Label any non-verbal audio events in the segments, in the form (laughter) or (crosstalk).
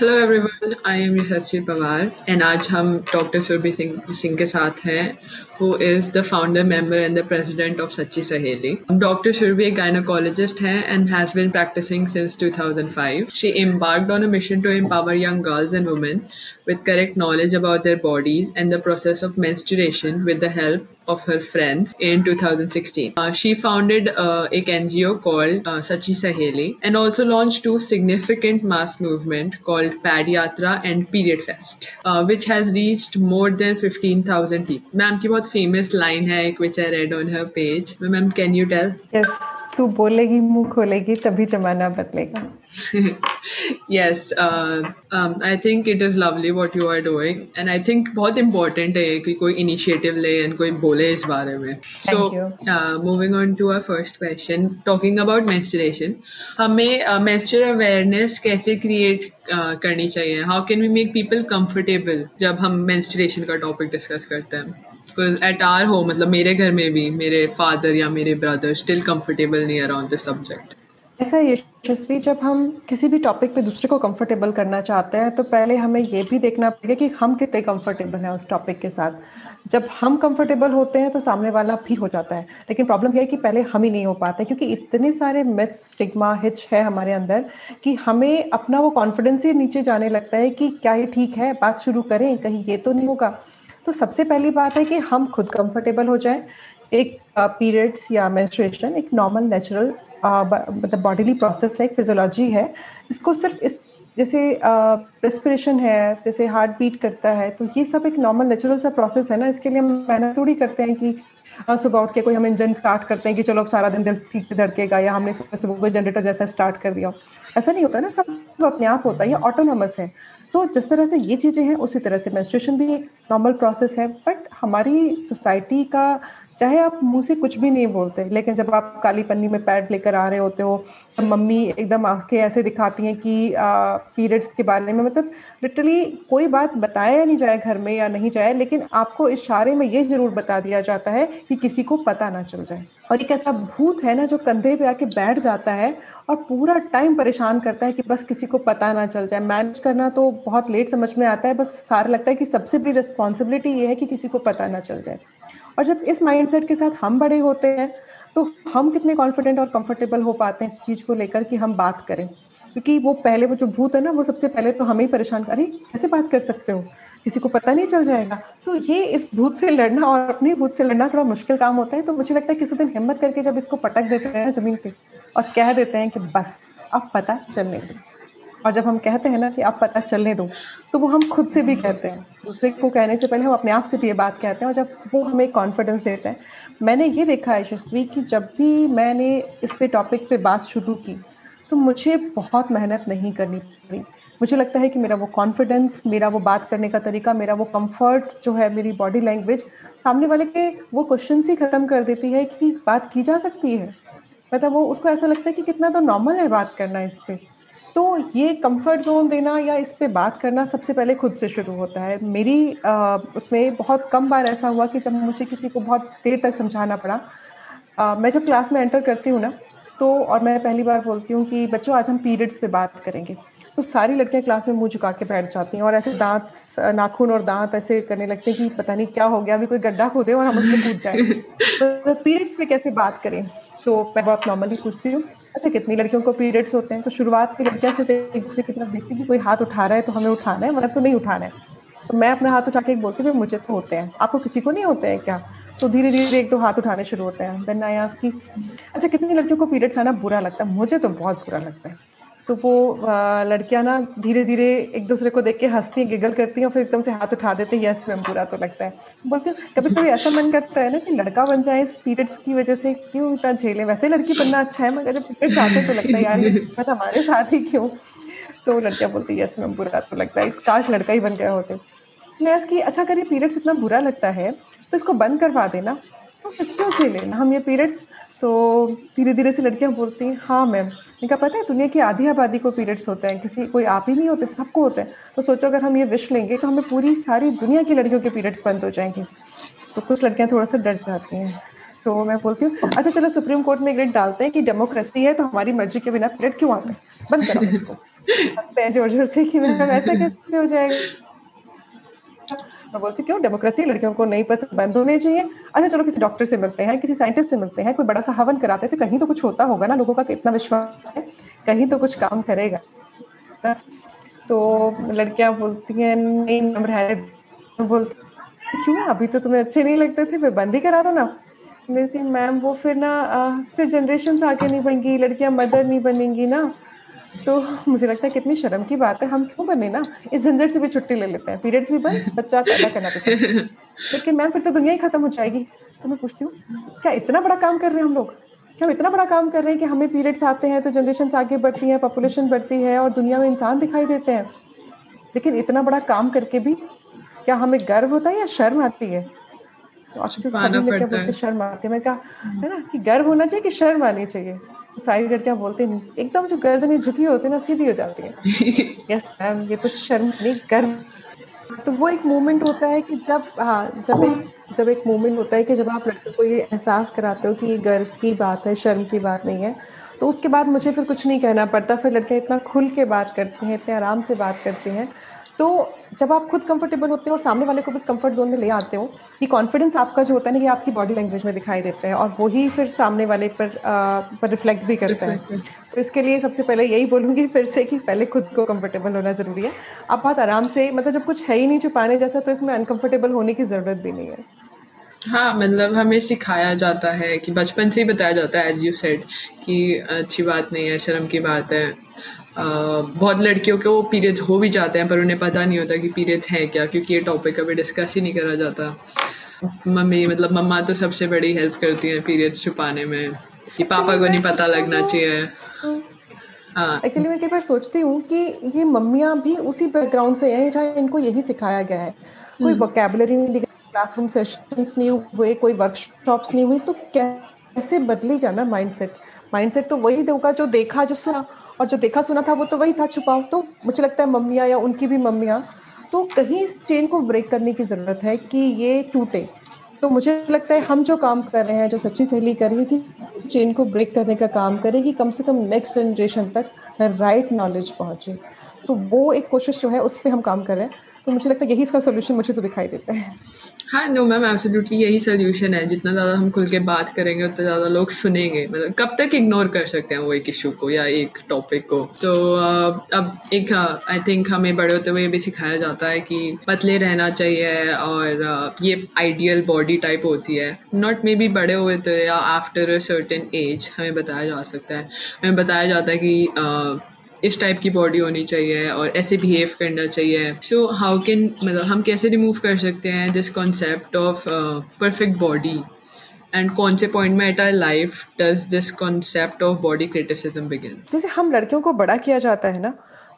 Hello everyone I am Yashasvi Pawar and आज हम doctor Surabhi Singh Singh के साथ हैं। who is the founder member and the president of Sachi Saheli. Dr. Shurbi, a gynecologist, hai and has been practicing since 2005. She embarked on a mission to empower young girls and women with correct knowledge about their bodies and the process of menstruation with the help of her friends in 2016. Uh, she founded uh, a NGO called uh, Sachi Saheli and also launched two significant mass movement called Padiyatra and Period Fest, uh, which has reached more than 15,000 people. Ma'am ki bahut famous line है एक which I read on her page ma'am can you tell yes तू बोलेगी मुँह खोलेगी तभी जमाना बदलेगा। Yes I think it is lovely what you are doing and I think बहुत इंपॉर्टेंट है कि कोई इनिशिएटिव ले एंड कोई बोले इस बारे में। So moving on to our first question talking about menstruation हमें मेंस्ट्रुअल uh, अवेयरनेस कैसे क्रिएट करनी चाहिए? How can we make people comfortable जब हम मेंस्ट्रुएशन का टॉपिक डिस्कस करते हैं? एट आर होम मतलब मेरे घर में भी, मेरे फादर या मेरे ब्रदर स्टिल कंफर्टेबल नहीं अराउंड दिस सब्जेक्ट ऐसा यशस्वी, जब हम किसी भी टॉपिक पे दूसरे को कंफर्टेबल करना चाहते हैं तो पहले हमें ये भी देखना पड़ेगा कि हम कितने कंफर्टेबल हैं उस टॉपिक के साथ। जब हम कंफर्टेबल होते हैं तो सामने वाला भी हो जाता है। लेकिन प्रॉब्लम यह है कि पहले हम ही नहीं हो पाते, क्योंकि इतने सारे मिथ्स स्टिग्मा हिच है हमारे अंदर, कि हमें अपना वो कॉन्फिडेंस ही नीचे जाने लगता है कि क्या ये ठीक है, बात शुरू करें, कहीं ये तो नहीं होगा। तो सबसे पहली बात है कि हम खुद कंफर्टेबल हो जाएँ। एक पीरियड्स या मेंस्ट्रुएशन एक नॉर्मल नेचुरल मतलब बॉडीली प्रोसेस है, एक फिजोलॉजी है। इसको सिर्फ़ इस जैसे रेस्पिरेशन है, जैसे हार्ट बीट करता है तो ये सब एक नॉर्मल नेचुरल सा प्रोसेस है ना, इसके लिए हम मेहनत थोड़ी करते हैं कि सुबह उठ के कोई हम इंजन स्टार्ट करते हैं कि चलो सारा दिन दिल ठीक धड़केगा या हमने सुबह सुबह कोई जनरेटर जैसा स्टार्ट कर दिया ऐसा नहीं होता ना, सब अपने आप होता है, ये ऑटोनोमस है। तो जिस तरह से ये चीज़ें हैं, उसी तरह से मेंस्ट्रुएशन भी एक नॉर्मल प्रोसेस है बट हमारी सोसाइटी का चाहे आप मुँह से कुछ भी नहीं बोलते, लेकिन जब आप काली पन्नी में पैड लेकर आ रहे होते हो तो मम्मी एकदम आँखें ऐसे दिखाती हैं कि पीरियड्स के बारे में मतलब लिटरली कोई बात बताया नहीं जाए घर में या नहीं जाए, लेकिन आपको इशारे में ये ज़रूर बता दिया जाता है कि किसी को पता ना चल जाए। और एक ऐसा भूत है ना जो कंधे पे आके बैठ जाता है और पूरा टाइम परेशान करता है कि बस किसी को पता ना चल जाए। मैनेज करना तो बहुत लेट समझ में आता है, बस सारा लगता है कि सबसे बड़ी रिस्पॉन्सिबिलिटी ये है कि किसी को पता ना चल जाए। और जब इस माइंडसेट के साथ हम बड़े होते हैं तो हम कितने कॉन्फिडेंट और कंफर्टेबल हो पाते हैं इस चीज़ को लेकर कि हम बात करें। क्योंकि वो पहले वो जो भूत है ना, वो सबसे पहले तो हमें ही परेशान करें कैसे बात कर सकते हो? किसी को पता नहीं चल जाएगा। तो ये इस भूत से लड़ना और अपने भूत से लड़ना थोड़ा मुश्किल काम होता है। तो मुझे लगता है किसी दिन हिम्मत करके जब इसको पटक देते हैं ज़मीन पे और कह देते हैं कि बस, अब पता चलने दो। और जब हम कहते हैं ना कि आप पता चलने दो तो वो हम खुद से भी कहते हैं। दूसरे को कहने से पहले हम अपने आप से भी ये बात कहते हैं और जब वो हमें कॉन्फिडेंस देते हैं। मैंने ये देखा है यशस्वी कि जब भी मैंने इस पे टॉपिक पे बात शुरू की तो मुझे बहुत मेहनत नहीं करनी पड़ी। मुझे लगता है कि मेरा वो कॉन्फिडेंस मेरा वो बात करने का तरीका, मेरा वो कंफर्ट जो है, मेरी बॉडी लैंग्वेज सामने वाले के वो क्वेश्चन ही ख़त्म कर देती है कि बात की जा सकती है। मतलब वो, उसको ऐसा लगता है कि कितना तो नॉर्मल है बात करना इस पर तो ये कंफर्ट जोन देना या इस पर बात करना सबसे पहले खुद से शुरू होता है। मेरी आ, उसमें बहुत कम बार ऐसा हुआ कि जब मुझे किसी को बहुत देर तक समझाना पड़ा। आ, मैं जब क्लास में एंटर करती हूँ ना तो और मैं पहली बार बोलती हूँ कि बच्चों आज हम पीरियड्स पे बात करेंगे। तो सारी लड़कियाँ क्लास में मुँह झुका के बैठ जाती हैं और ऐसे दांत नाखून और दांत ऐसे करने लगते हैं कि पता नहीं क्या हो गया अभी कोई गड्ढा खोदे और हम उसमें कूद जाए। (laughs) तो पीरियड्स पे कैसे बात करें? तो मैं बहुत नॉर्मली पूछती हूँ अच्छा कितनी लड़कियों को पीरियड्स होते हैं? तो शुरुआत की लड़कियाँ से एक दूसरे की तरफ़ देखती कि कोई हाथ उठा रहा है तो हमें उठाना है मतलब तो नहीं उठाना है। तो मैं अपना हाथ उठा के एक बोलती हूँ मुझे तो होते हैं। आपको किसी को नहीं होते हैं क्या? तो धीरे धीरे एक दो हाथ उठाने शुरू होते हैं। देन आई की अच्छा कितनी लड़कियों को पीरियड्स आना बुरा लगता है? मुझे तो बहुत बुरा लगता है। तो वो लड़कियाँ ना धीरे धीरे एक दूसरे को देख के हंसती हैं, गिगल करती हैं और फिर एकदम से हाथ उठा देते हैं, यस, मैम बुरा तो लगता है। बोलते कभी कभी ऐसा मन करता है ना कि लड़का बन जाए इस पीरियड्स की वजह से क्यों इतना झेले? वैसे लड़की बनना अच्छा है, मगर जब पीरियड्स आते तो लगता है, यार बस हमारे साथ ही क्यों? तो लड़कियाँ बोलती यस, मैम बुरा तो लगता है, काश लड़का ही बन गया होते। मैं इसकी अच्छा अगर ये पीरियड्स इतना बुरा लगता है तो इसको बंद करवा देना। तो क्यों झेले? हम ये पीरियड्स तो धीरे धीरे से लड़कियाँ बोलती हैं हाँ मैम। मैंने कहा पता है दुनिया की आधी आबादी को पीरियड्स होते हैं किसी कोई आप ही नहीं होते सबको होते हैं। तो सोचो अगर हम ये विश लेंगे तो हमें पूरी सारी दुनिया की लड़कियों के पीरियड्स बंद हो जाएँगे। तो कुछ लड़कियाँ थोड़ा सा डर जाती हैं। तो मैं बोलती हूँ अच्छा चलो सुप्रीम कोर्ट में एक रेट डालते हैं कि डेमोक्रेसी है तो हमारी मर्ज़ी के बिना पीरियड क्यों आते हैं? बंद करो इसको। (laughs) हँसते हैं ज़ोर ज़ोर से कि मैम ऐसा कैसे हो जाएगा? मैं बोलती क्यों? डेमोक्रेसी लड़कियों को नहीं पसंद, बंद होने चाहिए। अच्छा चलो किसी डॉक्टर से मिलते हैं, किसी साइंटिस्ट से मिलते हैं, कोई बड़ा सा हवन कराते हैं तो कहीं तो कुछ होता होगा ना, लोगों का इतना विश्वास है, कहीं तो कुछ काम करेगा। तो लड़कियाँ बोलती हैं, नहीं बोलती क्यों? अभी तो तुम्हें अच्छे नहीं लगते थे, फिर बंद ही करा दो ना। मैम, वो फिर ना फिर जनरेशन आगे नहीं बनेंगी, लड़कियाँ मदर नहीं बनेंगी ना। तो मुझे लगता है कितनी शर्म की बात है। हम क्यों बने ना? इस झंझट से भी छुट्टी ले लेते हैं। पीरियड्स भी बंद बच्चा पैदा करना पड़ता लेकिन मैम फिर तो दुनिया ही खत्म हो जाएगी। तो मैं पूछती हूँ क्या इतना बड़ा काम कर रहे हैं हम लोग? क्या हम इतना बड़ा काम कर रहे हैं कि हमें पीरियड्स आते हैं तो जनरेशन आगे बढ़ती है पॉपुलेशन बढ़ती है और दुनिया में इंसान दिखाई देते हैं? लेकिन इतना बड़ा काम करके भी क्या हमें गर्व होता है या शर्म आती है? तो शर्म आती है। मैं कहा है ना कि गर्व होना चाहिए कि शर्म आनी चाहिए। सारी लड़कियाँ बोलते नहीं। एकदम जो गर्दन झुकी होती है ना सीधी हो जाती है। (laughs) यस मैम ये तो शर्म नहीं गर्व तो वो एक मोमेंट होता है कि जब हाँ जब एक जब एक मोमेंट होता है कि जब आप लड़के को ये एहसास कराते हो कि ये गर्व की बात है शर्म की बात नहीं है तो उसके बाद मुझे फिर कुछ नहीं कहना पड़ता। फिर लड़के इतना खुल के बात करते हैं इतने आराम से बात करते हैं तो जब आप खुद कंफर्टेबल होते हो और सामने वाले को भी कंफर्ट जोन में ले आते हो कि कॉन्फिडेंस आपका जो होता है ना ये आपकी बॉडी लैंग्वेज में दिखाई देता है और वही फिर सामने वाले पर आ, पर रिफ्लेक्ट भी करता है। तो इसके लिए सबसे पहले यही बोलूँगी फिर से कि पहले खुद को कंफर्टेबल होना ज़रूरी है। आप बहुत आराम से मतलब जब कुछ है ही नहीं छुपाने जैसा तो इसमें अनकम्फर्टेबल होने की ज़रूरत भी नहीं है। हाँ मतलब हमें सिखाया जाता है कि बचपन से ही बताया जाता है एज यू सेड कि अच्छी बात नहीं है शर्म की बात है। बहुत लड़कियों को पीरियड्स हो भी जाते हैं पर उन्हें पता नहीं होता कि पीरियड्स है क्या क्योंकि ये टॉपिक कभी डिस्कस ही नहीं करा जाता। मम्मी मतलब मम्मा तो सबसे बड़ी हेल्प करती हैं पीरियड्स छुपाने में कि पापा को नहीं पता लगना चाहिए। हाँ। एक्चुअली मैं कई बार सोचती हूँ कि ये मम्मियाँ भी उसी बैकग्राउंड से हैं जहाँ इनको यही सिखाया गया है। कोई वोकेबलरी हम्म। नहीं दिखा क्लासरूम सेशंस नहीं हुए कोई वर्कशॉप्स नहीं हुई तो कैसे बदलेगा ना माइंडसेट माइंडसेट तो वही होगा जो देखा जो सुना। और जो देखा सुना था वो तो वही था छुपाओ तो मुझे लगता है मम्मियाँ या उनकी भी मम्मियाँ तो कहीं इस चेन को ब्रेक करने की ज़रूरत है कि ये टूटे। तो मुझे लगता है हम जो काम कर रहे हैं, जो सच्ची सहेली कर रही है, इसी चेन को ब्रेक करने का काम करें कि कम से कम नेक्स्ट जनरेशन तक राइट नॉलेज पहुँचे। तो वो एक कोशिश जो है उस पर हम काम कर रहे हैं। तो मुझे लगता है यही इसका सोल्यूशन मुझे तो दिखाई देता है। हाँ नो मैम एब्सोल्युटली यही सोल्यूशन है। जितना ज़्यादा हम खुल के बात करेंगे, उतना ज़्यादा लोग सुनेंगे। मतलब कब तक इग्नोर कर सकते हैं वो एक इशू को या एक टॉपिक को? तो अब एक आई थिंक हमें बड़े होते हुए भी सिखाया जाता है कि पतले रहना चाहिए और ये आइडियल बॉडी टाइप होती है। नॉट मे बी बड़े हुए तो या आफ्टर अ सर्टेन एज हमें बताया जा सकता है। हमें बताया जाता है कि इस टाइप की बॉडी होनी चाहिए और ऐसे बिहेव करना चाहिए। सो हाउ कैन मतलब हम कैसे रिमूव कर सकते हैं this concept of perfect body and कौन से पॉइंट में at our life does this concept of body criticism begin जैसे हम लड़कियों को बड़ा किया जाता है ना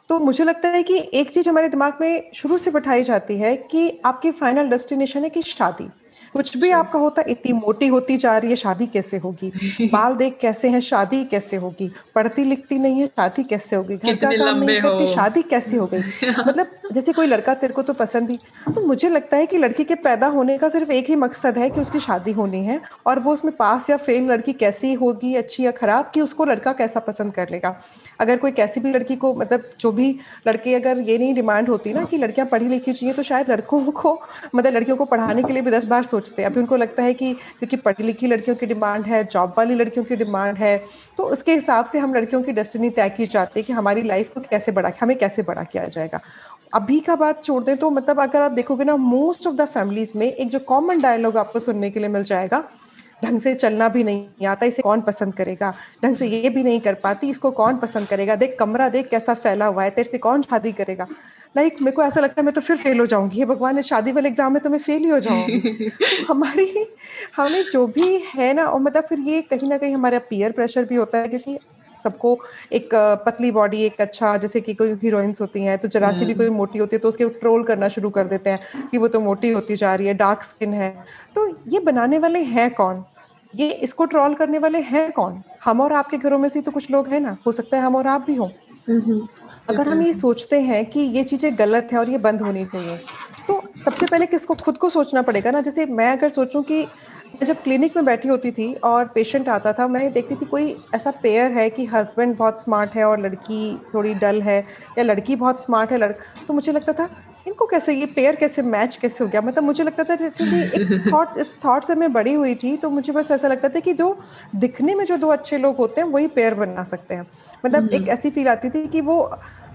तो मुझे लगता है कि एक चीज़ हमारे दिमाग में शुरू से बैठाई जाती है कि आपकी फाइनल डेस्टिनेशन है कि शादी। कुछ भी आपका होता इतनी मोटी होती जा रही है शादी कैसे होगी? (laughs) बाल देख कैसे हैं शादी कैसे होगी? पढ़ती लिखती नहीं है शादी कैसे होगी? घर का काम नहीं करती शादी कैसे हो गई? (laughs) मतलब जैसे कोई लड़का तेरे को तो पसंद ही तो मुझे लगता है कि लड़की के पैदा होने का सिर्फ़ एक ही मकसद है कि उसकी शादी होनी है और वो उसमें पास या फेल लड़की कैसी होगी अच्छी या खराब कि उसको लड़का कैसा पसंद कर लेगा। अगर कोई कैसी भी लड़की को मतलब जो भी लड़के अगर ये नहीं डिमांड होती ना कि लड़कियाँ पढ़ी लिखी चाहिए तो शायद लड़कों को मतलब लड़कियों को पढ़ाने के लिए भी दस बार सोचते हैं। अभी उनको लगता है कि क्योंकि पढ़ी लिखी लड़कियों की डिमांड है, जॉब वाली लड़कियों की डिमांड है तो उसके हिसाब से हम लड़कियों की डेस्टिनी तय की जाती है कि हमारी लाइफ को कैसे बड़ा, हमें कैसे बड़ा किया जाएगा। अभी का बात छोड़ दें तो मतलब अगर आप देखोगे ना मोस्ट ऑफ़ द फैमिलीज़ में एक जो कॉमन डायलॉग आपको सुनने के लिए मिल जाएगा ढंग से चलना भी नहीं आता इसे कौन पसंद करेगा? ढंग से ये भी नहीं कर पाती इसको कौन पसंद करेगा? देख कमरा देख कैसा फैला हुआ है तेरे से कौन शादी करेगा? लाइक मेरे को ऐसा लगता है मैं तो फिर फेल हो जाऊँगी। भगवान ने शादी वाले एग्ज़ाम में तो मैं फेल ही हो जाऊँगी। (laughs) हमारी हमें जो भी है ना और मतलब फिर ये कहीं ना कहीं हमारा पीयर प्रेशर भी होता है क्योंकि सबको एक पतली बॉडी एक अच्छा जैसे कि कोई हीरोइंस होती हैं तो जरा सी भी कोई मोटी होती है तो उसके ट्रोल करना शुरू कर देते हैं कि वो तो मोटी होती जा रही है डार्क स्किन है। तो ये बनाने वाले हैं कौन? ये इसको ट्रॉल करने वाले हैं कौन? हम और आपके घरों में से तो कुछ लोग हैं ना? हो सकता है हम और आप भी हों। अगर हम ये सोचते हैं कि ये चीज़ें गलत है और ये बंद होनी चाहिए तो सबसे पहले किसको खुद को सोचना पड़ेगा ना? जैसे मैं अगर सोचूं कि जब क्लिनिक में बैठी होती थी और पेशेंट आता था मैं देखती थी कोई ऐसा पेयर है कि हस्बैंड बहुत स्मार्ट है और लड़की थोड़ी डल है या लड़की बहुत स्मार्ट है लड़का तो मुझे लगता था इनको कैसे ये पेयर कैसे मैच कैसे हो गया? मतलब मुझे लगता था जैसे कि एक (laughs) थॉट इस थॉट से मैं बड़ी हुई थी तो मुझे बस ऐसा लगता था कि जो दिखने में जो दो अच्छे लोग होते हैं वही पेयर बना सकते हैं। मतलब एक ऐसी फील आती थी कि वो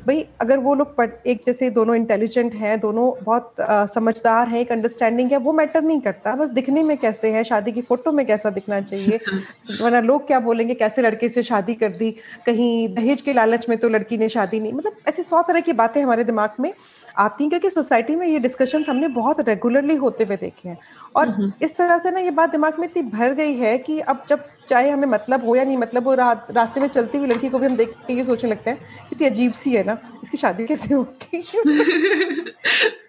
भाई अगर वो लोग एक जैसे दोनों इंटेलिजेंट हैं दोनों बहुत आ, समझदार हैं एक अंडरस्टैंडिंग है वो मैटर नहीं करता बस दिखने में कैसे है शादी की फ़ोटो में कैसा दिखना चाहिए (laughs) वरना लोग क्या बोलेंगे कैसे लड़के से शादी कर दी कहीं दहेज के लालच में तो लड़की ने शादी नहीं मतलब ऐसे सौ तरह की बातें हमारे दिमाग में आती हैं क्योंकि सोसाइटी में ये डिस्कशन हमने बहुत रेगुलरली होते हुए देखे हैं। और। इस तरह से ना ये बात दिमाग में इतनी भर गई है कि अब जब चाहे हमें मतलब हो या नहीं मतलब हो रा, रास्ते में चलती हुई लड़की को भी हम देख के ये सोचने लगते हैं कितनी अजीब सी है ना इसकी शादी कैसे होगी?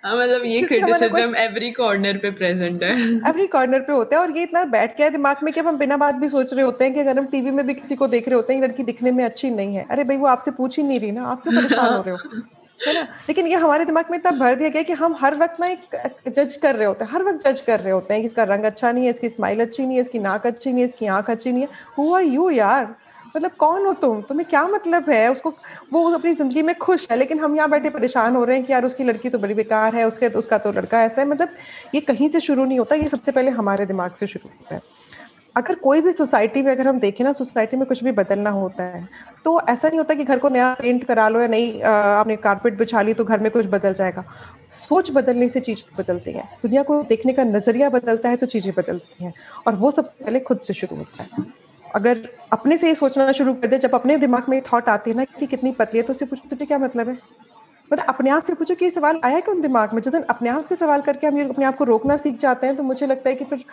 हाँ, मतलब ये क्रिटिसिज्म एवरी कॉर्नर पे प्रेजेंट है। एवरी कॉर्नर पे होता है और ये इतना बैठ गया दिमाग में कि हम बिना बात भी सोच रहे होते हैं कि अगर हम टीवी में भी किसी को देख रहे होते हैं लड़की दिखने में अच्छी नहीं है। अरे भाई वो आपसे पूछ ही नहीं रही ना आप क्यों परेशान हो रहे हो। है ना? लेकिन ये हमारे दिमाग में इतना भर दिया गया कि हम हर वक्त ना एक जज कर रहे होते हैं, हर वक्त जज कर रहे होते हैं कि इसका रंग अच्छा नहीं है, इसकी स्माइल अच्छी नहीं है, इसकी नाक अच्छी नहीं है, इसकी आँख अच्छी नहीं है। हु आर यू यार? मतलब कौन हो तुम? तुम्हें क्या मतलब है? उसको, वो अपनी ज़िंदगी में खुश है, लेकिन हम यहाँ बैठे परेशान हो रहे हैं कि यार उसकी लड़की तो बड़ी बेकार है, उसके, उसका तो लड़का ऐसा है। मतलब ये कहीं से शुरू नहीं होता, ये सबसे पहले हमारे दिमाग से शुरू होता है। अगर कोई भी सोसाइटी में, अगर हम देखें ना, सोसाइटी में कुछ भी बदलना होता है तो ऐसा नहीं होता कि घर को नया पेंट करा लो या नई आपने कारपेट बिछा ली तो घर में कुछ बदल जाएगा। सोच बदलने से चीज़ बदलती है। दुनिया को देखने का नज़रिया बदलता है तो चीज़ें बदलती हैं। और वो सबसे पहले खुद से शुरू होता है। अगर अपने से ये सोचना शुरू कर दे, जब अपने दिमाग में थॉट आती है ना कि कितनी पतली है तो उससे पूछते क्या मतलब है? मतलब अपने आप से पूछो कि ये सवाल आया क्यों दिमाग में? जैसे अपने आप से सवाल करके हम ये अपने आप को रोकना सीख जाते हैं तो मुझे लगता है कि फिर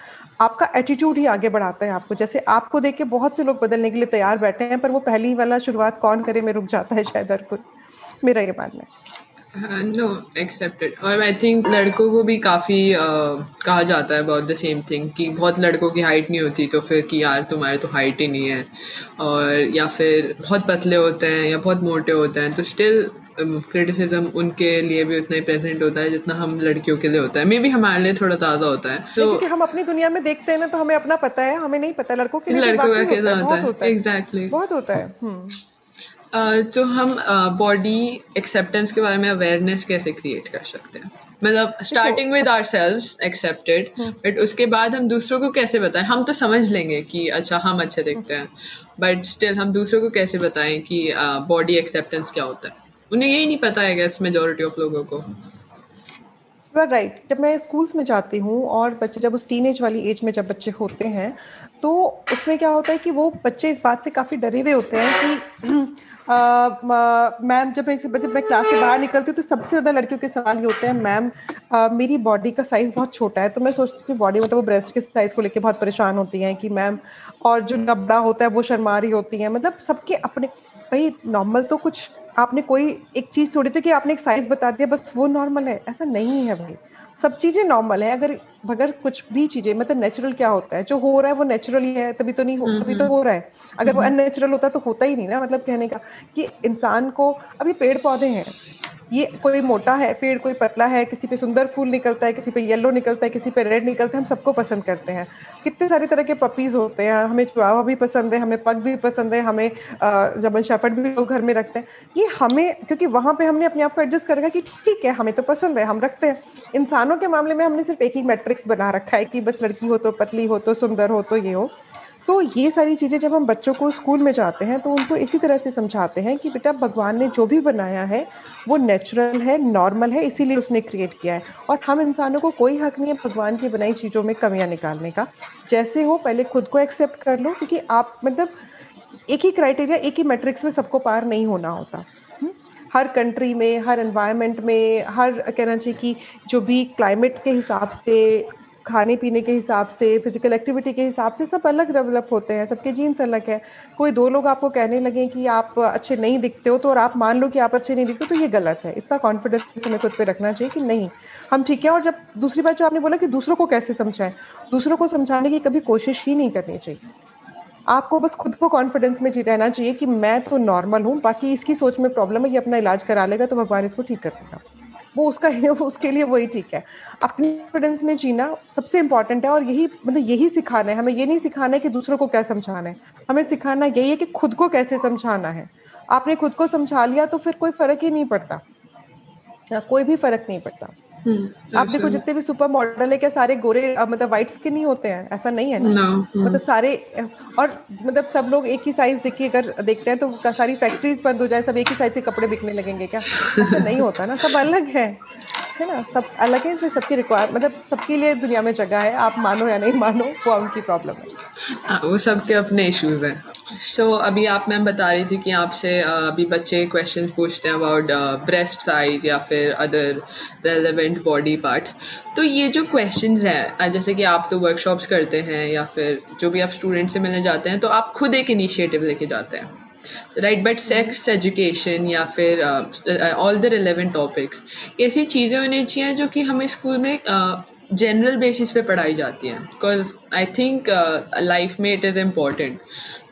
आपका एटीट्यूड ही आगे बढ़ाता है आपको। जैसे आपको देख के बहुत से लोग बदलने के लिए तैयार बैठे हैं, पर वो पहली वाला शुरुआत कौन करे में रुक जाता है शायद हर कोई। मेरा ये मानना है। नो एक्सेप्टेड और आई थिंक लड़कों को भी काफ़ी uh, कहा जाता है अबाउट द सेम थिंग कि बहुत लड़कों की हाइट नहीं होती तो फिर कि यार तुम्हारे तो हाइट ही नहीं है। और या फिर बहुत पतले होते हैं या बहुत मोटे होते हैं तो स्टिल क्रिटिसिज्म उनके लिए भी उतना ही प्रेजेंट होता है जितना हम लड़कियों के लिए होता है। मे भी हमारे लिए थोड़ा ज़्यादा होता है। तो हम अपनी दुनिया में देखते हैं ना तो हमें अपना पता है हमें नहीं पता लड़कों के लिए लड़कों का कैसा होता है। एग्जैक्टली बहुत होता है हम्म। तो हम बॉडी एक्सेप्टेंस के बारे में अवेयरनेस कैसे क्रिएट कर सकते हैं? मतलब starting with ourselves accepted but उसके बाद हम दूसरों को कैसे बताएँ? हम तो समझ लेंगे कि अच्छा हम अच्छे देखते हैं बट स्टिल हम दूसरों को कैसे बताएँ कि बॉडी एक्सेप्टेंस क्या होता है? उन्हें यही नहीं पता है गैस मेजोरिटी ऑफ़ लोगों को। यू आर राइट जब मैं स्कूल्स में जाती हूँ और बच्चे जब उस टीन वाली एज में जब बच्चे होते हैं तो उसमें क्या होता है कि वो बच्चे इस बात से काफ़ी डरे हुए होते हैं कि (clears throat) मैम जब मैं जब मैं क्लास से बाहर निकलती हूँ तो सबसे ज़्यादा लड़कियों के सवाल ये होते हैं मैम मेरी बॉडी का साइज़ बहुत छोटा है। तो मैं सोचती हूँ बॉडी मतलब वो ब्रेस्ट के साइज़ को लेकर बहुत परेशान होती हैं कि मैम और जो नबड़ा होता है वो शर्मा रही होती हैं। मतलब सबके अपने भाई नॉर्मल तो कुछ आपने कोई एक चीज़ छोड़ी थी कि आपने एक साइज़ बता दिया बस वो नॉर्मल है। ऐसा नहीं है भाई। सब चीज़ें नॉर्मल है। अगर अगर कुछ भी चीज़ें मतलब नेचुरल क्या होता है? जो हो रहा है वो नेचुरल ही है तभी तो नहीं हो तभी तो हो रहा है। अगर वो अननेचुरल होता तो होता ही नहीं ना मतलब कहने का कि इंसान को अभी पेड़ पौधे हैं ये कोई मोटा है, पेड़ कोई पतला है, किसी पे सुंदर फूल निकलता है, किसी पे येलो निकलता है, किसी पे रेड निकलता है, हम सबको पसंद करते हैं। कितने सारे तरह के पपीज होते हैं, हमें चुआवा भी पसंद है, हमें पग भी पसंद है, हमें जबन शेफर्ड भी लोग घर में रखते हैं। ये हमें, क्योंकि वहाँ पर हमने अपने आप को एडजस्ट कर रखा कि ठीक है, हमें तो पसंद है, हम रखते हैं। इंसानों के मामले में हमने सिर्फ़ एक ही मैट्रिक्स बना रखा है कि बस लड़की हो तो पतली हो तो सुंदर हो तो ये हो। तो ये सारी चीज़ें जब हम बच्चों को स्कूल में जाते हैं तो उनको इसी तरह से समझाते हैं कि बेटा भगवान ने जो भी बनाया है, वो नेचुरल है नॉर्मल है, इसीलिए उसने क्रिएट किया है। और हम इंसानों को कोई हक नहीं है भगवान की बनाई चीज़ों में कमियाँ निकालने का। जैसे हो, पहले खुद को एक्सेप्ट कर लो, क्योंकि आप मतलब एक ही क्राइटेरिया एक ही मैट्रिक्स में सबको पार नहीं होना होता। हम्म? हर कंट्री में, हर एनवायरनमेंट में, हर, कहना चाहिए कि जो भी क्लाइमेट के हिसाब से खाने पीने के हिसाब से फ़िज़िकल एक्टिविटी के हिसाब से सब अलग डेवलप होते हैं, सबके जीन्स अलग है। कोई दो लोग आपको कहने लगे कि आप अच्छे नहीं दिखते हो तो और आप मान लो कि आप अच्छे नहीं दिखते तो ये गलत है। इतना कॉन्फिडेंस हमें खुद पे रखना चाहिए कि नहीं, हम ठीक है। और जब दूसरी बात जो आपने बोला कि दूसरों को कैसे समझाएँ, दूसरों को समझाने की कभी कोशिश ही नहीं करनी चाहिए। आपको बस खुद को कॉन्फिडेंस में जी, रहना चाहिए कि मैं तो नॉर्मल हूँ, बाकी इसकी सोच में प्रॉब्लम है, ये अपना इलाज करा लेगा तो भगवान इसको ठीक कर देगा। वो उसका उसके लिए वही ठीक है। अपने कॉन्फिडेंस में जीना सबसे इम्पोर्टेंट है और यही मतलब यही सिखाना है। हमें ये नहीं सिखाना है कि दूसरों को क्या समझाना है। हमें सिखाना यही है कि खुद को कैसे समझाना है। आपने खुद को समझा लिया तो फिर कोई फ़र्क ही नहीं पड़ता। कोई भी फ़र्क नहीं पड़ता। आप देखो जितने भी सुपर मॉडल है क्या सारे गोरे मतलब व्हाइट स्किन ही होते हैं? ऐसा नहीं है ना? No, हम्म। मतलब सारे और मतलब सब लोग एक ही साइज़ देखिए अगर देखते हैं तो सारी फैक्ट्रीज बंद हो जाए सब एक ही साइज़ के कपड़े बिकने लगेंगे क्या? ऐसा नहीं होता ना सब अलग है। है ना? सब अलग है इसलिए सबकी रिक्वायर मतलब सबके लिए दुनिया में जगह है आप मानो या नहीं मानो वो उनकी प्रॉब्लम है। हाँ, वो सबके अपने इश्यूज़ हैं। सो so, अभी आप मैम बता रही थी कि आपसे अभी बच्चे क्वेश्चंस पूछते हैं अबाउट ब्रेस्ट साइज़ या फिर अदर रेलेवेंट बॉडी पार्ट्स तो ये जो क्वेश्चंस हैं जैसे कि आप तो वर्कशॉप्स करते हैं या फिर जो भी आप स्टूडेंट से मिलने जाते हैं तो आप खुद एक इनिशिएटिव लेके जाते हैं. राइट बट सेक्स एजुकेशन या फिर ऑल द रिलेवेंट टॉपिक्स ऐसी चीज़ें होनी चाहिए जो कि हमें स्कूल में जनरल बेसिस पे पढ़ाई जाती हैं. बिकॉज़ आई थिंक लाइफ में इट इज़ इंपॉर्टेंट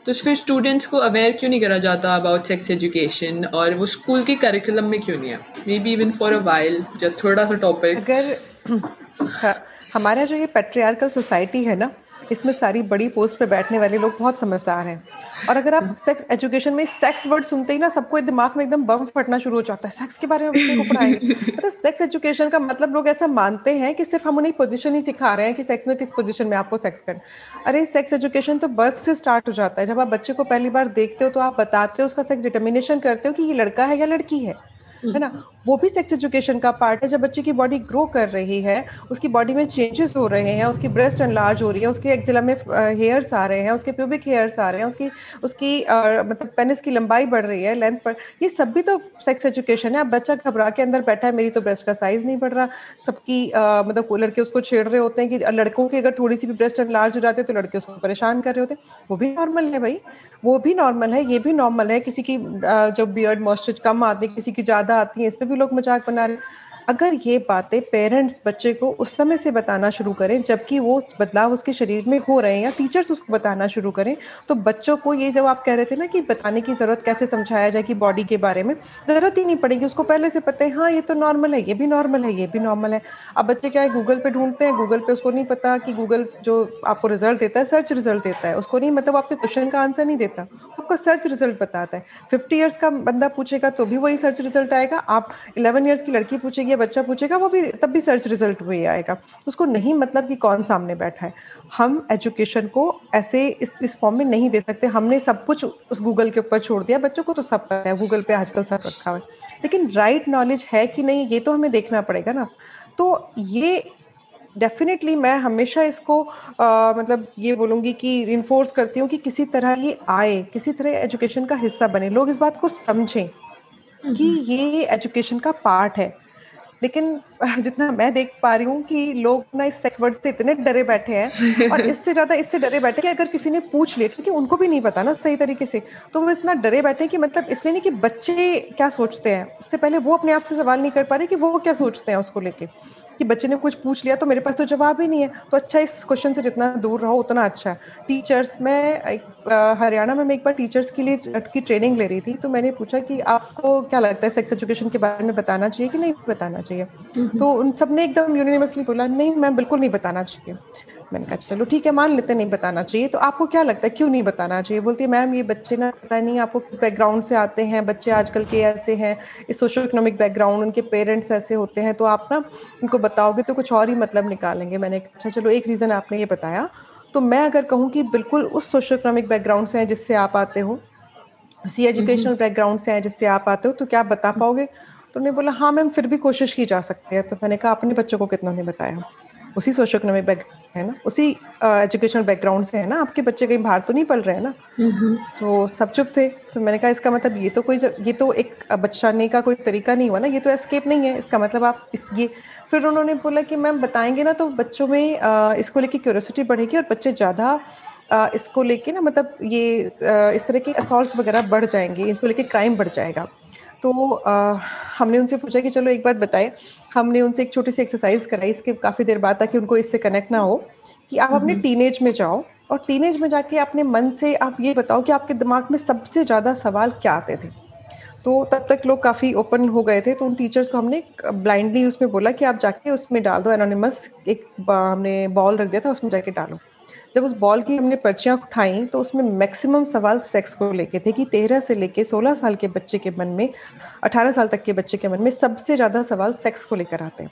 तो फिर स्टूडेंट्स को अवेयर क्यों नहीं करा जाता अबाउट सेक्स एजुकेशन और वो स्कूल के करिकुलम में क्यों नहीं है? Maybe even for a while जब थोड़ा सा टॉपिक अगर (clears throat) हमारा जो ये पेट्रियार्कल सोसाइटी है ना इसमें सारी बड़ी पोस्ट पे बैठने वाले लोग बहुत समझदार हैं। और अगर आप सेक्स एजुकेशन में सेक्स वर्ड सुनते ही ना, सबको दिमाग में एकदम बम फटना शुरू हो जाता है। सेक्स के बारे में बच्चे को पढ़ाएँगे मतलब सेक्स एजुकेशन का मतलब लोग ऐसा मानते हैं कि सिर्फ़ हम उन्हें पोजिशन ही सिखा रहे हैं कि सेक्स में किस पोजिशन में आपको सेक्स करना अरे सेक्स एजुकेशन तो बर्थ से स्टार्ट हो जाता है। जब आप बच्चे को पहली बार देखते हो तो आप बताते हो, उसका सेक्स डिटर्मिनेशन करते हो कि ये लड़का है या लड़की है। है ना? वो भी सेक्स एजुकेशन का पार्ट है। जब बच्चे की बॉडी ग्रो कर रही है, उसकी बॉडी में चेंजेस हो रहे हैं, उसकी ब्रेस्ट एनलार्ज हो रही है, उसके एक्जिला में हेयर्स आ रहे हैं, उसके प्यूबिक हेयर्स आ रहे हैं, उसकी उसकी मतलब पेनिस की लंबाई बढ़ रही है लेंथ पर ये सब भी तो सेक्स एजुकेशन है। अब बच्चा घबरा के अंदर बैठा है, मेरी तो ब्रेस्ट का साइज़ नहीं बढ़ रहा। सबकी मतलब लड़के उसको छेड़ रहे होते हैं कि लड़कों की अगर थोड़ी सी भी ब्रेस्ट एनलार्ज हो जाते हैं तो लड़के उसको परेशान कर रहे होते हैं। वो भी नॉर्मल है भाई। वो भी नॉर्मल है, ये भी नॉर्मल है। किसी की जब बियर्ड मॉइस्चर कम आते है, किसी की ज़्यादा आती है इस पर भी लोग मज़ाक बना रहे अगर ये बातें पेरेंट्स बच्चे को उस समय से बताना शुरू करें, जबकि वो बदलाव उसके शरीर में हो रहे हैं या टीचर्स उसको बताना शुरू करें तो बच्चों को ये जब आप कह रहे थे ना कि बताने की ज़रूरत कैसे समझाया जाए कि बॉडी के बारे में, ज़रूरत ही नहीं पड़ेगी। उसको पहले से पता है हाँ ये तो नॉर्मल है, ये भी नॉर्मल है, ये भी नॉर्मल है। अब बच्चे क्या है गूगल पे ढूंढते हैं गूगल पे उसको नहीं पता कि गूगल जो आपको रिज़ल्ट देता है सर्च रिज़ल्ट देता है। उसको नहीं मतलब आपके क्वेश्चन का आंसर नहीं देता, आपका सर्च रिज़ल्ट बताता है। फिफ्टी ईयर्स का बंदा पूछेगा तो भी वही सर्च रिज़ल्ट आएगा। आप इलेवन ईयर्स की लड़की पूछेगी बच्चा पूछेगा वो भी तब भी सर्च रिज़ल्ट वही आएगा। उसको नहीं मतलब कि कौन सामने बैठा है। हम एजुकेशन को ऐसे इस इस फॉर्म में नहीं दे सकते। हमने सब कुछ उस गूगल के ऊपर छोड़ दिया। बच्चों को तो सब पता है गूगल पे आजकल सब रखा हुआ है। लेकिन राइट नॉलेज है कि नहीं ये तो हमें देखना पड़ेगा ना। तो ये डेफिनेटली मैं हमेशा इसको आ, मतलब ये बोलूँगी कि इन्फोर्स करती हूँ कि किसी तरह ये आए किसी तरह एजुकेशन का हिस्सा बने। लोग इस बात को समझें कि ये एजुकेशन का पार्ट है। लेकिन (laughs) जितना मैं देख पा रही हूँ कि लोग ना इस सेक्स वर्ड से इतने डरे बैठे हैं और (laughs) इससे ज़्यादा इससे डरे बैठे कि अगर किसी ने पूछ लिया क्योंकि उनको भी नहीं पता ना सही तरीके से तो वो इतना डरे बैठे कि मतलब इसलिए नहीं कि बच्चे क्या सोचते हैं उससे पहले वो अपने आप से सवाल नहीं कर पा रहे कि वो क्या सोचते हैं उसको लेके। कि बच्चे ने कुछ पूछ लिया तो मेरे पास तो जवाब ही नहीं है। तो अच्छा इस क्वेश्चन से जितना दूर रहो उतना अच्छा है। टीचर्स मैं हरियाणा में मैं एक बार टीचर्स के लिए की ट्रेनिंग ले रही थी तो मैंने पूछा कि आपको क्या लगता है सेक्स एजुकेशन के बारे में बताना चाहिए कि नहीं बताना चाहिए? हम्म। तो उन सबने एकदम यूनिवर्सली बोला नहीं मैम बिल्कुल नहीं बताना चाहिए। मैंने कहा चलो ठीक है मान लेते नहीं बताना चाहिए। तो आपको क्या लगता है क्यों नहीं बताना चाहिए? बोलती है मैम ये बच्चे ना पता नहीं आपको किस बैकग्राउंड से आते हैं? बच्चे आजकल के ऐसे हैं इस सोशो इकोनॉमिक बैकग्राउंड उनके पेरेंट्स ऐसे होते हैं तो आप ना उनको बताओगे तो कुछ और ही मतलब निकालेंगे। मैंने अच्छा चलो एक रीज़न आपने ये बताया। तो मैं अगर कहूँ कि बिल्कुल उस सोशो इकोनॉमिक बैकग्राउंड से हैं जिससे आप आते हो उसी एजुकेशनल बैकग्राउंड से हैं जिससे आप आते हो तो क्या बता पाओगे? तो उन्होंने बोला हाँ मैम फिर भी कोशिश की जा सकती है। तो मैंने कहा अपने बच्चों को कितना ने बताया? उसी सोशो इकोनॉमिक बैक है ना? उसी एजुकेशनल बैकग्राउंड से है ना? आपके बच्चे कहीं बाहर तो नहीं पल रहे हैं ना? तो सब चुप थे। तो मैंने कहा इसका मतलब ये तो कोई ये तो एक बचाने का कोई तरीका नहीं हुआ ना? ये तो एस्केप नहीं है। इसका मतलब आप इस ये फिर उन्होंने बोला कि मैम बताएँगे ना तो बच्चों में आ, इसको लेके क्यूरोसिटी बढ़ेगी और बच्चे ज़्यादा इसको लेके ना मतलब ये इस तरह के असॉल्ट वगैरह बढ़ जाएँगे इसको लेके क्राइम बढ़ जाएगा। तो आ, हमने उनसे पूछा कि चलो एक बात बताए हमने उनसे एक छोटी सी एक्सरसाइज कराई इसके काफ़ी देर बाद ताकि उनको इससे कनेक्ट ना हो कि आप अपने टीनेज हम्म। में जाओ और टीनेज में जाके अपने मन से आप ये बताओ कि आपके दिमाग में सबसे ज़्यादा सवाल क्या आते थे तो तब तक लोग काफ़ी ओपन हो गए थे तो उन टीचर्स को हमने ब्लाइंडली उसमें बोला कि आप जाके उसमें डाल दो एनोनिमस एक हमने बॉल रख दिया था उसमें जाके डालो जब उस बॉल की हमने पर्चियाँ उठाई तो उसमें मैक्सिमम सवाल सेक्स को लेके थे कि तेरह से लेके सोलह साल के बच्चे के मन में अठारह साल तक के बच्चे के मन में सबसे ज़्यादा सवाल सेक्स को लेकर आते हैं।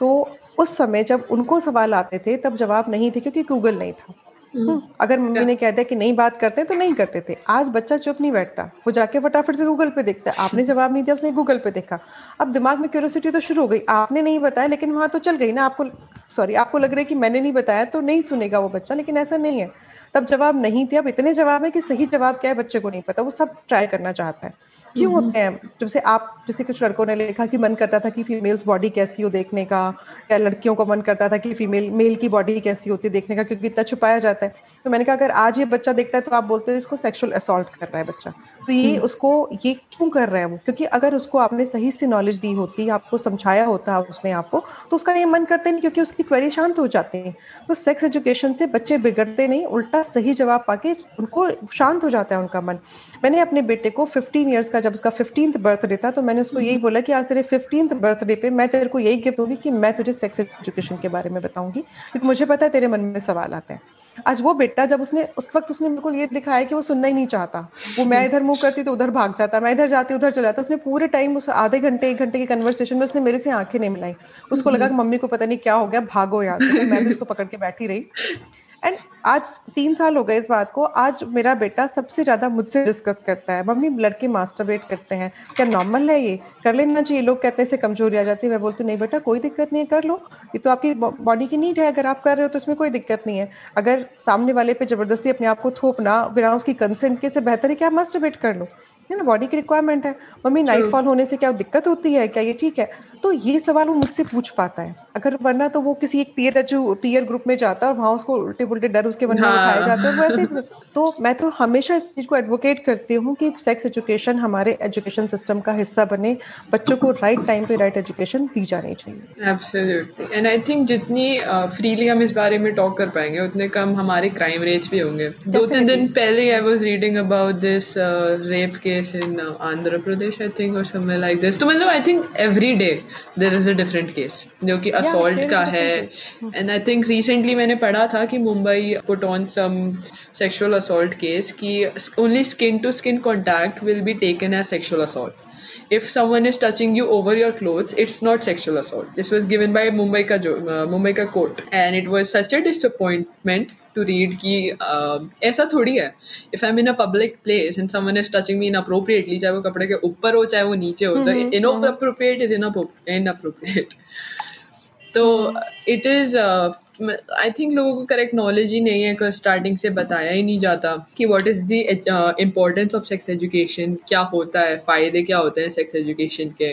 तो उस समय जब उनको सवाल आते थे तब जवाब नहीं थे क्योंकि गूगल नहीं था। हम्म। हम्म, अगर मम्मी ने कह दिया कि नहीं बात करते तो नहीं करते थे। आज बच्चा चुप नहीं बैठता वो जाके फटाफट से गूगल पे देखता है। आपने जवाब नहीं दिया उसने गूगल पे देखा। अब दिमाग में क्यूरोसिटी तो शुरू हो गई। आपने नहीं बताया लेकिन वहाँ तो चल गई ना आपको सॉरी आपको लग रहा है कि मैंने नहीं बताया तो नहीं सुनेगा वो बच्चा लेकिन ऐसा नहीं है। तब जवाब नहीं थे अब इतने जवाब है कि सही जवाब क्या है बच्चे को नहीं पता वो सब ट्राई करना चाहता है। क्यों होते हैं? जब से आप जैसे कुछ लड़कों ने लिखा कि मन करता था कि फीमेल्स बॉडी कैसी हो देखने का या लड़कियों को मन करता था कि फीमेल मेल की बॉडी कैसी होती है देखने का क्योंकि इतना छुपाया जाता है। तो मैंने कहा अगर आज ये बच्चा देखता है तो आप बोलते हो इसको सेक्सुअल असॉल्ट कर रहा है बच्चा। तो ये हम्म। उसको ये क्यों कर रहा है वो? क्योंकि अगर उसको आपने सही से नॉलेज दी होती आपको समझाया होता उसने आपको तो उसका ये मन करते नहीं क्योंकि उसकी क्वेरी शांत हो जाती है। तो सेक्स एजुकेशन से बच्चे बिगड़ते नहीं उल्टा सही जवाब पाके उनको शांत हो जाता है उनका मन। मैंने अपने बेटे को फिफ्टीन ईयर्स का जब उसका फिफ्टींथ बर्थडे था तो मैंने उसको यही बोला कि आज तेरे फिफ्टींथ बर्थडे पे मैं तेरे को यही गिफ्ट दूँगी कि मैं तुझे सेक्स एजुकेशन के बारे में बताऊँगी। क्योंकि मुझे पता है तेरे मन में सवाल आते हैं। आज वो बेटा जब उसने, उस वक्त उसने बिल्कुल ये लिखा है कि वो सुनना ही नहीं चाहता। वो मैं इधर मुँह करती तो उधर भाग जाता, मैं इधर जाती, उधर चला जाता। उसने पूरे टाइम उस आधे घंटे, एक घंटे की कन्वर्सेशन में उसने मेरे से आँखें नहीं मिलाई। उसको लगा कि मम्मी को पता नहीं क्या हो गया, भागो यार। तो मैं भी उसको पकड़ के बैठी रही। एंड आज तीन साल हो गए इस बात को। आज मेरा बेटा सबसे ज़्यादा मुझसे डिस्कस करता है। मम्मी लड़के मास्टरबेट करते हैं। क्या नॉर्मल है ये? कर लेना चाहिए। लोग कहते हैं इसे कमज़ोरी आ जाती है। मैं बोलती नहीं बेटा कोई दिक्कत नहीं है कर लो। ये तो आपकी बॉडी की नीड है। अगर आप कर रहे हो तो इसमें कोई दिक्कत नहीं है। अगर सामने वाले पे ज़बरदस्ती अपने आप को थोपना बिना उसकी कंसेंट के से बेहतर है कि आप मास्टरबेट कर लो। है ना बॉडी की रिक्वायरमेंट है। मम्मी नाइट फॉल होने से क्या दिक्कत होती है? क्या ये ठीक है? तो ये सवाल वो मुझसे पूछ पाता है। अगर वरना तो वो किसी एक पीयर जो पीयर ग्रुप में जाता है और वहाँ उसको उल्टे पुल्टे डर उसके मन में हाँ। उठाए जाते हैं वैसे (laughs) तो मैं तो हमेशा इस चीज़ को एडवोकेट करती हूँ कि सेक्स एजुकेशन हमारे एजुकेशन सिस्टम का हिस्सा बने बच्चों को राइट टाइम पे राइट एजुकेशन दी जानी चाहिए। एब्सोल्युटली एंड आई थिंक जितनी फ्रीली uh, हम इस बारे में टॉक कर पाएँगे उतने कम हमारे क्राइम रेट्स भी होंगे। दो तीन दिन पहले I was reading about this rape case in Andhra Pradesh I think और समवेयर लाइक दिस तो मतलब I think every day there is a different case जो कि असोल्ट का है. एंड आई थिंक रिसेंटली मैंने पढ़ा था कि Mumbai put on some sexual assault case कि only skin to skin contact will be taken as sexual assault if someone is touching you over your cloth it's not sexual assault this was given by Mumbai का जो मुंबई का court and it was such a disappointment to read कि uh, ऐसा थोड़ी है। If I am in a public place and someone is touching me inappropriately चाहे वो कपड़े के ऊपर हो चाहे वो नीचे हो तो इनअप्रोप्रिएट इज़ इनअप्रोप्रिएट तो इट इज़ आई थिंक लोगों को करेक्ट नॉलेज ही नहीं है स्टार्टिंग से बताया ही नहीं जाता कि what is the importance of sex education क्या होता है फ़ायदे क्या होते हैं सेक्स एजुकेशन के।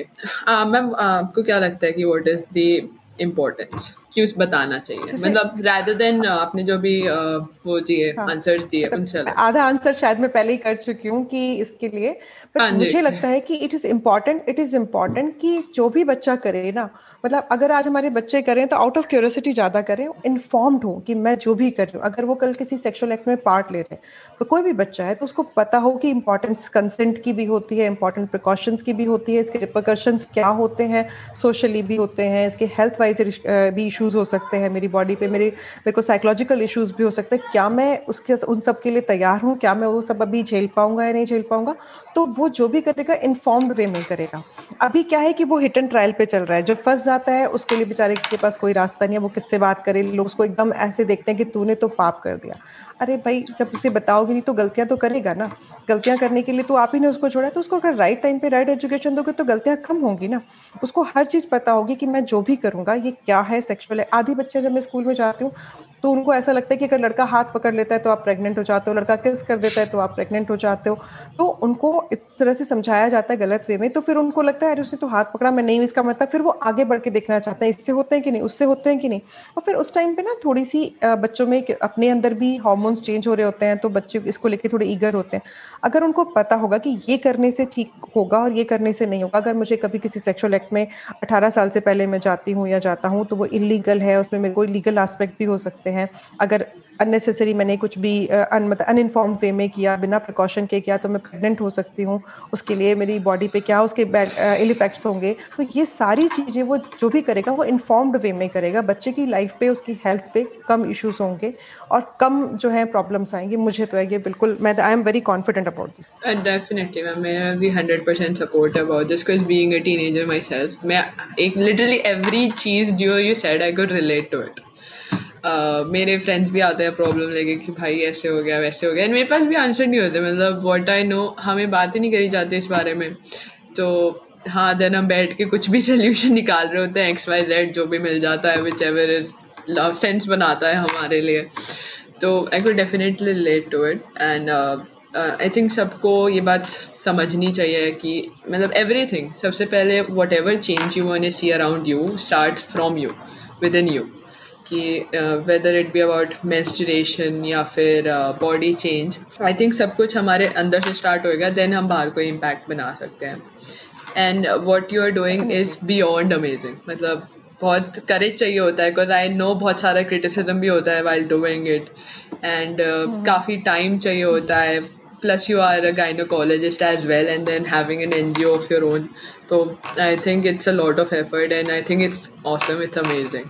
मैम आपको क्या लगता है कि व्हाट इज़ द इम्पोर्टेंस क्यों बताना चाहिए। मतलब रादर देन uh, आपने जो भी uh, वो दिए आंसर्स हाँ। दिए मतलब उनसे आधा आंसर शायद मैं पहले ही कर चुकी हूँ कि इसके लिए। हाँ मुझे लगता है कि it is important it is important कि जो भी बच्चा करे ना मतलब अगर आज हमारे बच्चे करें तो आउट ऑफ़ क्यूरियोसिटी ज़्यादा करें इन्फॉर्म्ड हो कि मैं जो भी कर रही हूँ। अगर वो कल किसी सेक्सुअल एक्ट में पार्ट ले रहे हैं तो कोई भी बच्चा है तो उसको पता हो कि इंपॉर्टेंस कंसेंट की भी होती है इंपॉर्टेंट प्रिकॉशंस की भी होती है इसके रिपोकर्शंस क्या होते हैं सोशली भी होते हैं इसके हेल्थ वाइज भी इश्यूज़ हो सकते हैं मेरी बॉडी पे, मेरे मेरे को साइकोलॉजिकल इश्यूज़ भी हो सकते हैं। क्या मैं उसके, उन सब के लिए तैयार हूँ? क्या मैं वो सब अभी झेल पाऊँगा या नहीं झेल पाऊँगा? तो वो जो भी करेगा इन्फॉर्म्ड वे में करेगा। अभी क्या है कि वो हिट एंड ट्रायल पे चल रहा है। जो फंस जाता है, उसके लिए बेचारे के पास कोई रास्ता नहीं है। वो किससे बात करे? लोग उसको एकदम ऐसे देखते हैं कि तूने तो पाप कर दिया। अरे भाई, जब उसे बताओगे नहीं तो गलतियाँ तो करेगा ना। गलतियाँ करने के लिए तो आप ही ने उसको छोड़ा तो उसको अगर राइट टाइम पे राइट एजुकेशन दोगे तो गलतियाँ कम होंगी ना। उसको हर चीज़ पता होगी कि मैं जो भी करूँगा, ये क्या है है। आधी बच्चे जब मैं स्कूल में जाती हूँ तो उनको ऐसा लगता है कि अगर लड़का हाथ पकड़ लेता है तो आप प्रेग्नेंट हो जाते हो, लड़का किस कर देता है तो आप प्रेग्नेंट हो जाते हो। तो उनको इस तरह से समझाया जाता है गलत वे में तो फिर उनको लगता है, अरे, उसने तो हाथ पकड़ा, मैं नहीं इसका मतलब फिर वो आगे बढ़ के देखना चाहते हैं, इससे होते हैं कि नहीं, उससे होते हैं कि नहीं। और फिर उस टाइम पे ना थोड़ी सी बच्चों में अपने अंदर भी हॉर्मोन्स चेंज हो रहे होते हैं तो बच्चे इसको लेके थोड़े ईगर होते हैं। अगर उनको पता होगा कि ये करने से ठीक होगा और ये करने से नहीं होगा, अगर मुझे कभी किसी सेक्शुअल एक्ट में अठारह साल से पहले मैं जाती हूँ या जाता हूँ तो वो इलीगल है, उसमें मेरे को लीगल आस्पेक्ट भी हो सकते सकते हैं। अगर अननेसेसरी मैंने कुछ भी अन मतलब अनइनफॉर्म वे में किया, बिना प्रिकॉशन के किया तो मैं प्रेग्नेंट हो सकती हूँ। उसके लिए मेरी बॉडी पे क्या, उसके बैड इल इफेक्ट्स होंगे। तो ये सारी चीज़ें वो जो भी करेगा, वो इन्फॉर्म्ड वे में करेगा। बच्चे की लाइफ पे, उसकी हेल्थ पे कम इश्यूज़ होंगे और कम जो है प्रॉब्लम्स आएँगे। मुझे तो है ये बिल्कुल, मैं I am very confident about this definitely ma'am मेरा भी hundred percent support about this because being a teenager myself मैं, एक लिटरली एवरी चीज़ जो you said I could relate to it मेरे फ्रेंड्स भी आते हैं प्रॉब्लम लेके कि भाई ऐसे हो गया, वैसे हो गया। एंड मेरे पास भी आंसर नहीं होते मतलब वॉट आई नो हमें बात ही नहीं करी जाती इस बारे में। तो हाँ देन हम बैठ के कुछ भी (laughs) सोल्यूशन निकाल रहे होते हैं एक्स वाई जेड जो भी मिल जाता है whichever is love sense बनाता है हमारे लिए। तो I could definitely relate to it and I think सबको ये बात समझनी चाहिए कि मतलब एवरी थिंग सबसे पहले whatever change you wanna see around you start from you within you कि whether it be about menstruation या फिर बॉडी चेंज आई थिंक सब कुछ हमारे अंदर से स्टार्ट होएगा देन हम बाहर को इम्पैक्ट बना सकते हैं। And what you are doing is beyond amazing मतलब बहुत करेज चाहिए होता है बिकॉज़ आई नो बहुत सारा क्रिटिसिज्म भी होता है वाइल डूइंग इट एंड काफ़ी टाइम चाहिए होता है। Plus you are a gynaecologist as well and then having an N G O of your own तो I think it's a lot of effort and I think it's awesome it's amazing